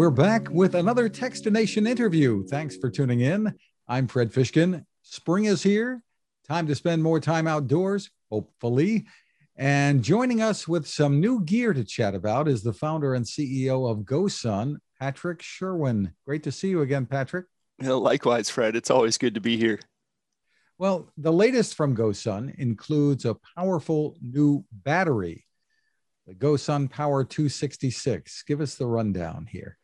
We're back with another Techstination interview. Thanks for tuning in. I'm Fred Fishkin. Spring is here. Time to spend more time outdoors, hopefully. And joining us with some new gear to chat about is the founder and CEO of GoSun, Patrick Sherwin. Great to see you again, Patrick. Likewise, Fred. It's always good to be here. Well, the latest from GoSun includes a powerful new battery, the GoSun Power 266. Give us the rundown here.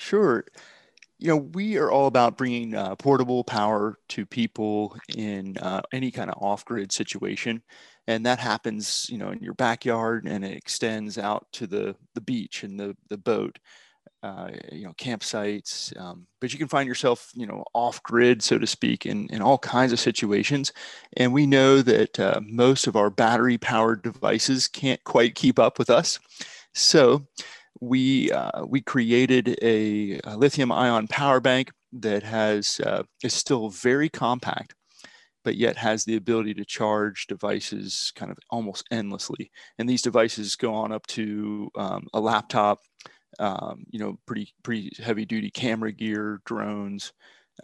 Sure. You know, we are all about bringing uh, portable power to people in uh, any kind of off grid situation. And that happens, you know, in your backyard and it extends out to the, the beach and the, the boat uh, you know, campsites, um, but you can find yourself, you know, off grid, so to speak, in, in all kinds of situations. And we know that uh, most of our battery powered devices can't quite keep up with us. So we, uh, we created a, a, lithium ion power bank that has, uh, is still very compact, but yet has the ability to charge devices kind of almost endlessly. And these devices go on up to um, a laptop, um, you know, pretty pretty heavy duty camera gear, drones,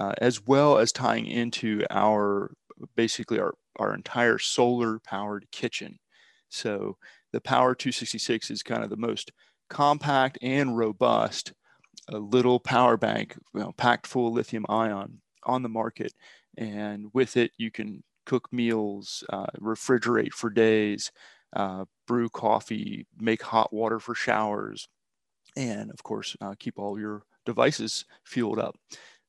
uh, as well as tying into our basically our our entire solar powered kitchen. So the Power 266 is kind of the most compact and robust a little power bank, you know, packed full of lithium ion on the market. And with it, you can cook meals, uh, refrigerate for days, uh, brew coffee, make hot water for showers, and of course uh, keep all your devices fueled up.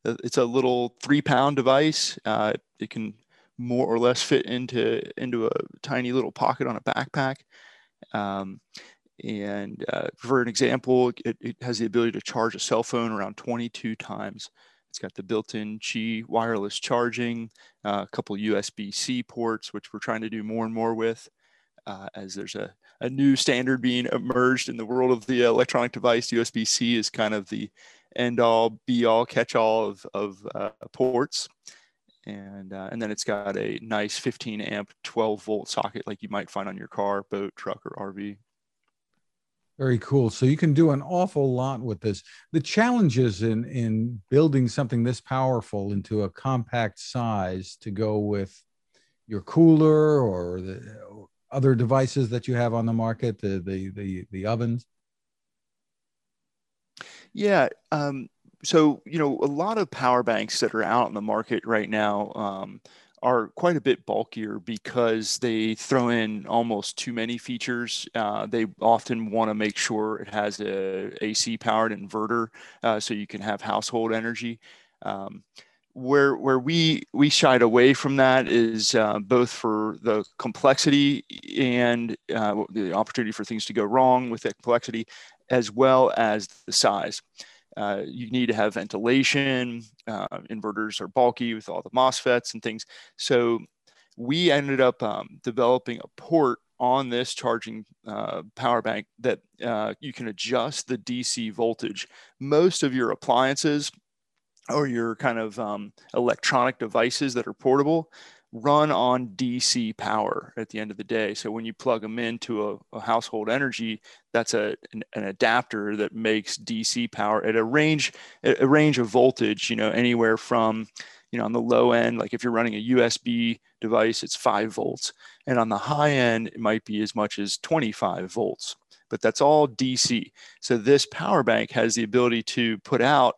Uh, it's a little three pound device. Uh, it can more or less fit into, into a tiny little pocket on a backpack. Um, and uh, for an example, it, it, has the ability to charge a cell phone around 22 times. It's got the built-in Qi wireless charging, uh, a couple USB-C ports, which we're trying to do more and more with uh, as there's a, a new standard being emerged in the world of the electronic device. USB-C is kind of the end all, be all, catch all of, of uh, ports. And, uh, and then it's got a nice 15 amp, 12 volt socket like you might find on your car, boat, truck, or RV. Very cool. So you can do an awful lot with this. The challenges in in building something this powerful into a compact size to go with your cooler or the other devices that you have on the market, the the the, the ovens? Yeah. Um, so you know, a lot of power banks that are out in the market right now um, are quite a bit bulkier because they throw in almost too many features. Uh, they often want to make sure it has a AC powered inverter uh, so you can have household energy. Um, where where we we shied away from that is uh, both for the complexity and uh, the opportunity for things to go wrong with that complexity, as well as the size. Uh, you need to have ventilation. Uh, inverters are bulky with all the MOSFETs and things. So we ended up um, developing a port on this charging uh, power bank that uh, you can adjust the DC voltage. Most of your appliances or your kind of um, electronic devices that are portable run on DC power at the end of the day. So when you plug them into a, a household energy, that's a, an, an, adapter that makes DC power at a range, a range of voltage, you know, anywhere from, you know, on the low end, like if you're running a USB device, it's five volts. And on the high end, it might be as much as 25 volts, but that's all DC. So this power bank has the ability to put out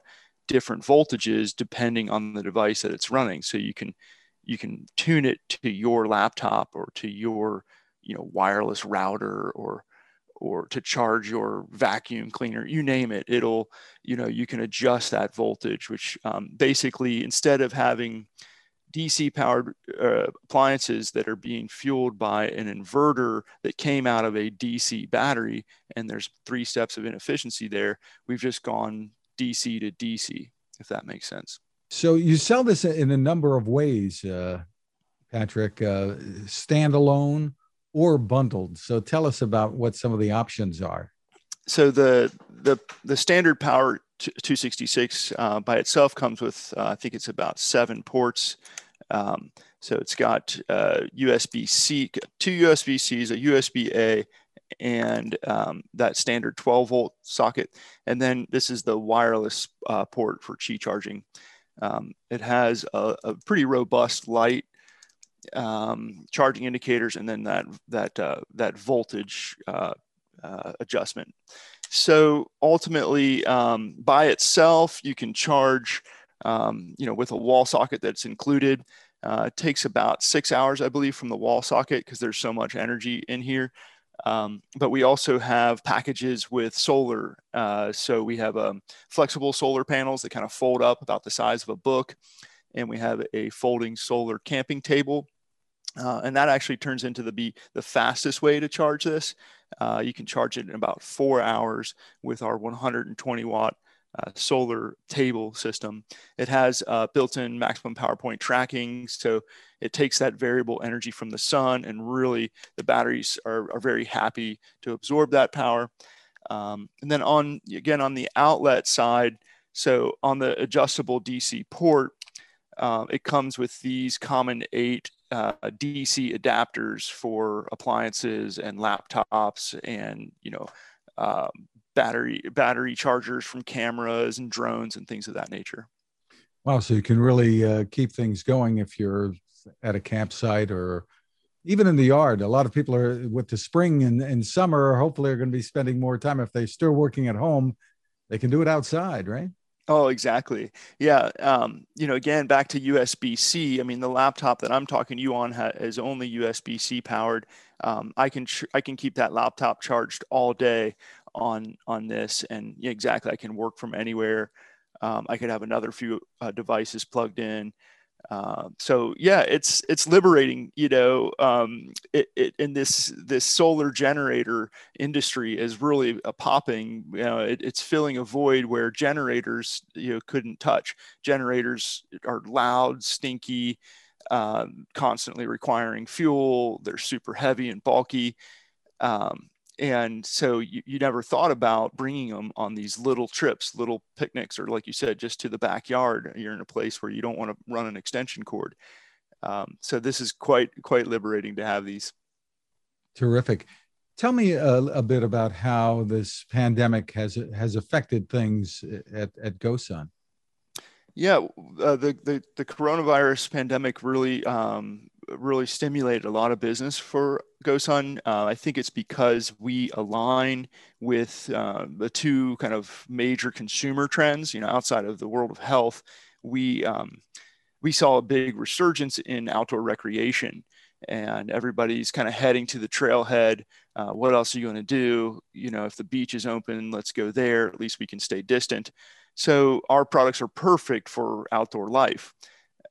different voltages depending on the device that it's running. So you can you can tune it to your laptop or to your you know wireless router or or to charge your vacuum cleaner you name it it'll you know you can adjust that voltage which um, basically instead of having dc powered uh, appliances that are being fueled by an inverter that came out of a dc battery and there's three steps of inefficiency there we've just gone DC to DC, if that makes sense. So you sell this in a number of ways, uh, Patrick, uh, standalone or bundled. So tell us about what some of the options are. So the the the standard power 266 uh, by itself comes with uh, I think it's about seven ports. Um, so it's got uh, USB C, two USB Cs, a USB A, and um, that standard 12 volt socket. And then this is the wireless uh, port for Qi charging. Um, it has a, a, pretty robust light um, charging indicators and then that, that, uh, that voltage uh, uh adjustment. So ultimately, um, by itself, you can charge, um, you know, with a wall socket that's included. Uh, it takes about six hours, I believe, from the wall socket because there's so much energy in here. Um, but we also have packages with solar. Uh, so we have um, flexible solar panels that kind of fold up about the size of a book. And we have a folding solar camping table. Uh, and that actually turns into the be the fastest way to charge this. Uh, you can charge it in about four hours with our 120 watt uh, solar table system. It has uh, built-in maximum power point tracking, so it takes that variable energy from the sun, and really the batteries are, are very happy to absorb that power. Um, and then on again on the outlet side, so on the adjustable DC port, uh, it comes with these common eight uh, DC adapters for appliances and laptops and you know um, battery battery chargers from cameras and drones and things of that nature. Wow! So you can really uh, keep things going if you're at a campsite or even in the yard. A lot of people are with the spring and, and summer. Hopefully, are going to be spending more time if they're still working at home. They can do it outside, right? Oh, exactly. Yeah. Um, you know, again, back to USB C. I mean, the laptop that I'm talking to you on ha- is only USB C powered. Um, I can ch- I can keep that laptop charged all day on on this, and yeah, exactly, I can work from anywhere. Um, I could have another few uh, devices plugged in. Uh, so yeah, it's it's liberating, you know. Um, it, it, in this this solar generator industry is really a popping. You know, it, it's filling a void where generators you know couldn't touch. Generators are loud, stinky, um, constantly requiring fuel. They're super heavy and bulky. Um, and so you, you never thought about bringing them on these little trips little picnics or like you said just to the backyard you're in a place where you don't want to run an extension cord. Um, so this is quite quite liberating to have these. Terrific. Tell me a, a bit about how this pandemic has has affected things at, at gosun yeah uh, the, the the coronavirus pandemic really um, really stimulated a lot of business for GoSun. Uh, I think it's because we align with uh, the two kind of major consumer trends. You know, outside of the world of health, we um, we saw a big resurgence in outdoor recreation, and everybody's kind of heading to the trailhead. Uh, what else are you going to do? You know, if the beach is open, let's go there. At least we can stay distant. So our products are perfect for outdoor life.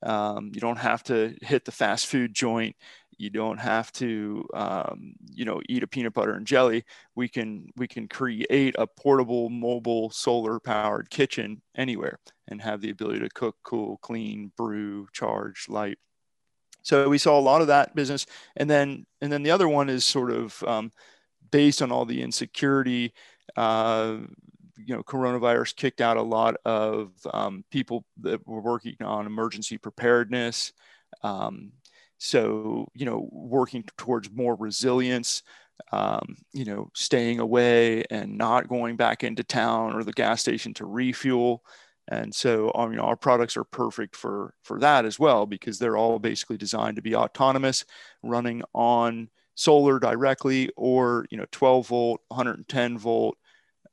Um, you don't have to hit the fast food joint. You don't have to, um, you know, eat a peanut butter and jelly. We can we can create a portable, mobile, solar-powered kitchen anywhere and have the ability to cook, cool, clean, brew, charge, light. So we saw a lot of that business, and then and then the other one is sort of um, based on all the insecurity. Uh, you know, coronavirus kicked out a lot of um, people that were working on emergency preparedness. Um, so, you know, working towards more resilience, um, you know, staying away and not going back into town or the gas station to refuel. And so, um, you know, our products are perfect for for that as well because they're all basically designed to be autonomous, running on solar directly or you know 12 volt, 110 volt,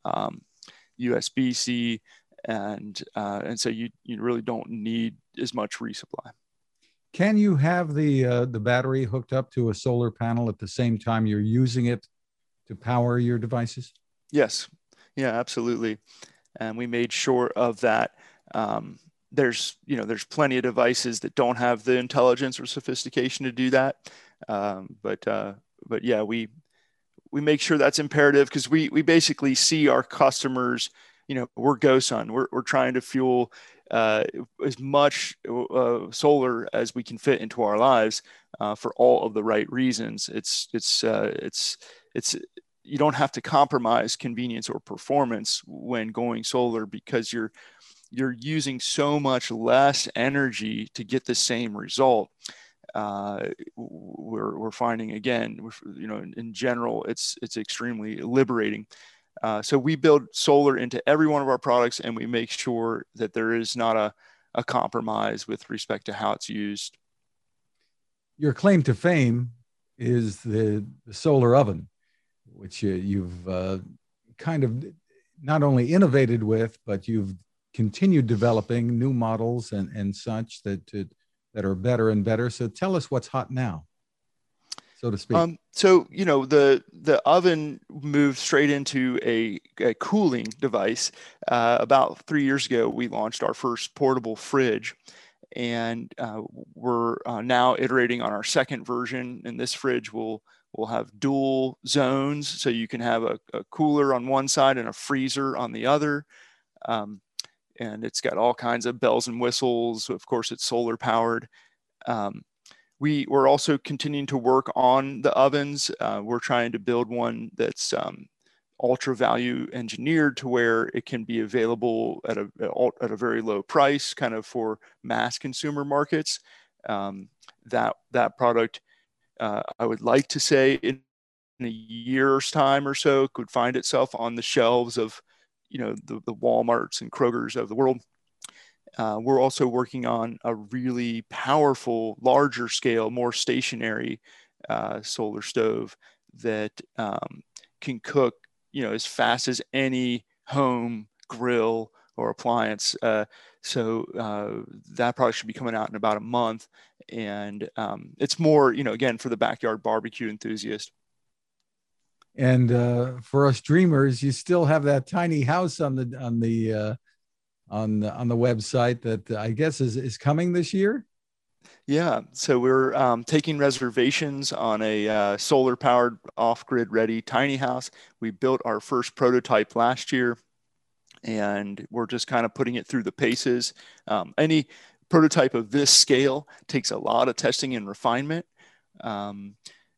um, USB-C, and uh, and so you you really don't need as much resupply. Can you have the uh, the battery hooked up to a solar panel at the same time you're using it to power your devices? Yes, yeah, absolutely, and we made sure of that. Um, there's you know there's plenty of devices that don't have the intelligence or sophistication to do that, um, but uh, but yeah, we we make sure that's imperative because we we basically see our customers you know we're GoSun we're, we're trying to fuel uh, as much uh, solar as we can fit into our lives uh, for all of the right reasons. It's it's uh, it's it's you don't have to compromise convenience or performance when going solar because you're you're using so much less energy to get the same result uh, we're, we're finding again, you know, in, in, general, it's, it's extremely liberating. Uh, so we build solar into every one of our products and we make sure that there is not a, a compromise with respect to how it's used. Your claim to fame is the, the solar oven, which you, have uh, kind of not only innovated with, but you've continued developing new models and, and such that, that are better and better. So tell us what's hot now so to speak? Um, so you know the the oven moved straight into a, a cooling device. Uh, about three years ago, we launched our first portable fridge, and uh, we're uh, now iterating on our second version. And this fridge will will have dual zones, so you can have a, a cooler on one side and a freezer on the other. Um, and it's got all kinds of bells and whistles. Of course, it's solar powered. Um, we, we're also continuing to work on the ovens. Uh, we're trying to build one that's um, ultra value engineered to where it can be available at a, at a very low price, kind of for mass consumer markets. Um, that, that product, uh, I would like to say in, in, a year's time or so could find itself on the shelves of, you know, the, the Walmarts and Krogers of the world uh, we're also working on a really powerful, larger scale, more stationary uh, solar stove that um, can cook, you know, as fast as any home grill or appliance. Uh, so uh, that product should be coming out in about a month, and um, it's more, you know, again for the backyard barbecue enthusiast. And uh, for us dreamers, you still have that tiny house on the on the uh, on the, on the website that I guess is, is coming this year? Yeah, so we're um, taking reservations on a uh, solar powered off grid ready tiny house. We built our first prototype last year and we're just kind of putting it through the paces. Um, any prototype of this scale takes a lot of testing and refinement. Um,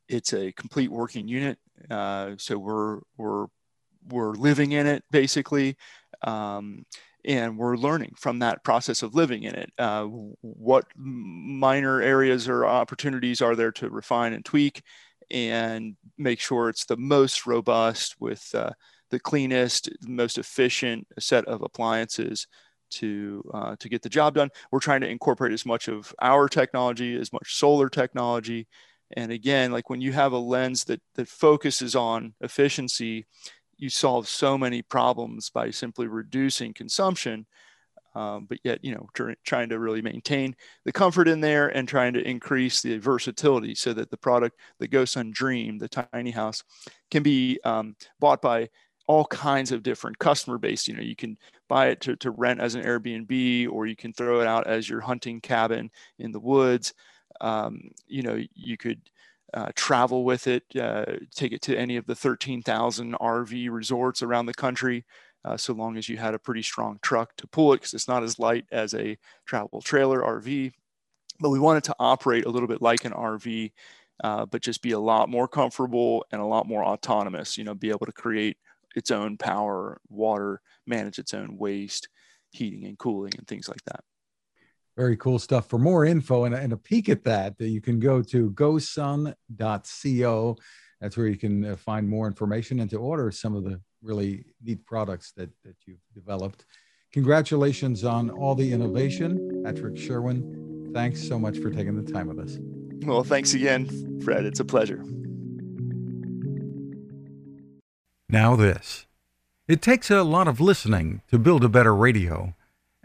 it's a complete working unit. Uh, so we're, we're, we're living in it basically. Um, and we're learning from that process of living in it. Uh, what minor areas or opportunities are there to refine and tweak and make sure it's the most robust with uh, the cleanest, most efficient set of appliances to uh, to get the job done. We're trying to incorporate as much of our technology, as much solar technology, and again, like when you have a lens that that focuses on efficiency you solve so many problems by simply reducing consumption. Um, but yet, you know, tr- trying to really maintain the comfort in there and trying to increase the versatility so that the product, the GoSun Dream, the tiny house, can be um, bought by all kinds of different customer base. You know, you can buy it to, to rent as an Airbnb, or you can throw it out as your hunting cabin in the woods. Um, you know, you could uh, travel with it, uh, take it to any of the 13,000 RV resorts around the country, uh, so long as you had a pretty strong truck to pull it, because it's not as light as a travel trailer RV. But we wanted to operate a little bit like an RV, uh, but just be a lot more comfortable and a lot more autonomous. You know, be able to create its own power, water, manage its own waste, heating and cooling, and things like that. Very cool stuff. For more info and, and a peek at that, you can go to gosun.co. That's where you can uh, find more information and to order some of the really neat products that, that you've developed. Congratulations on all the innovation, Patrick Sherwin. Thanks so much for taking the time with us. Well, thanks again, Fred. It's a pleasure. Now, this. It takes a lot of listening to build a better radio.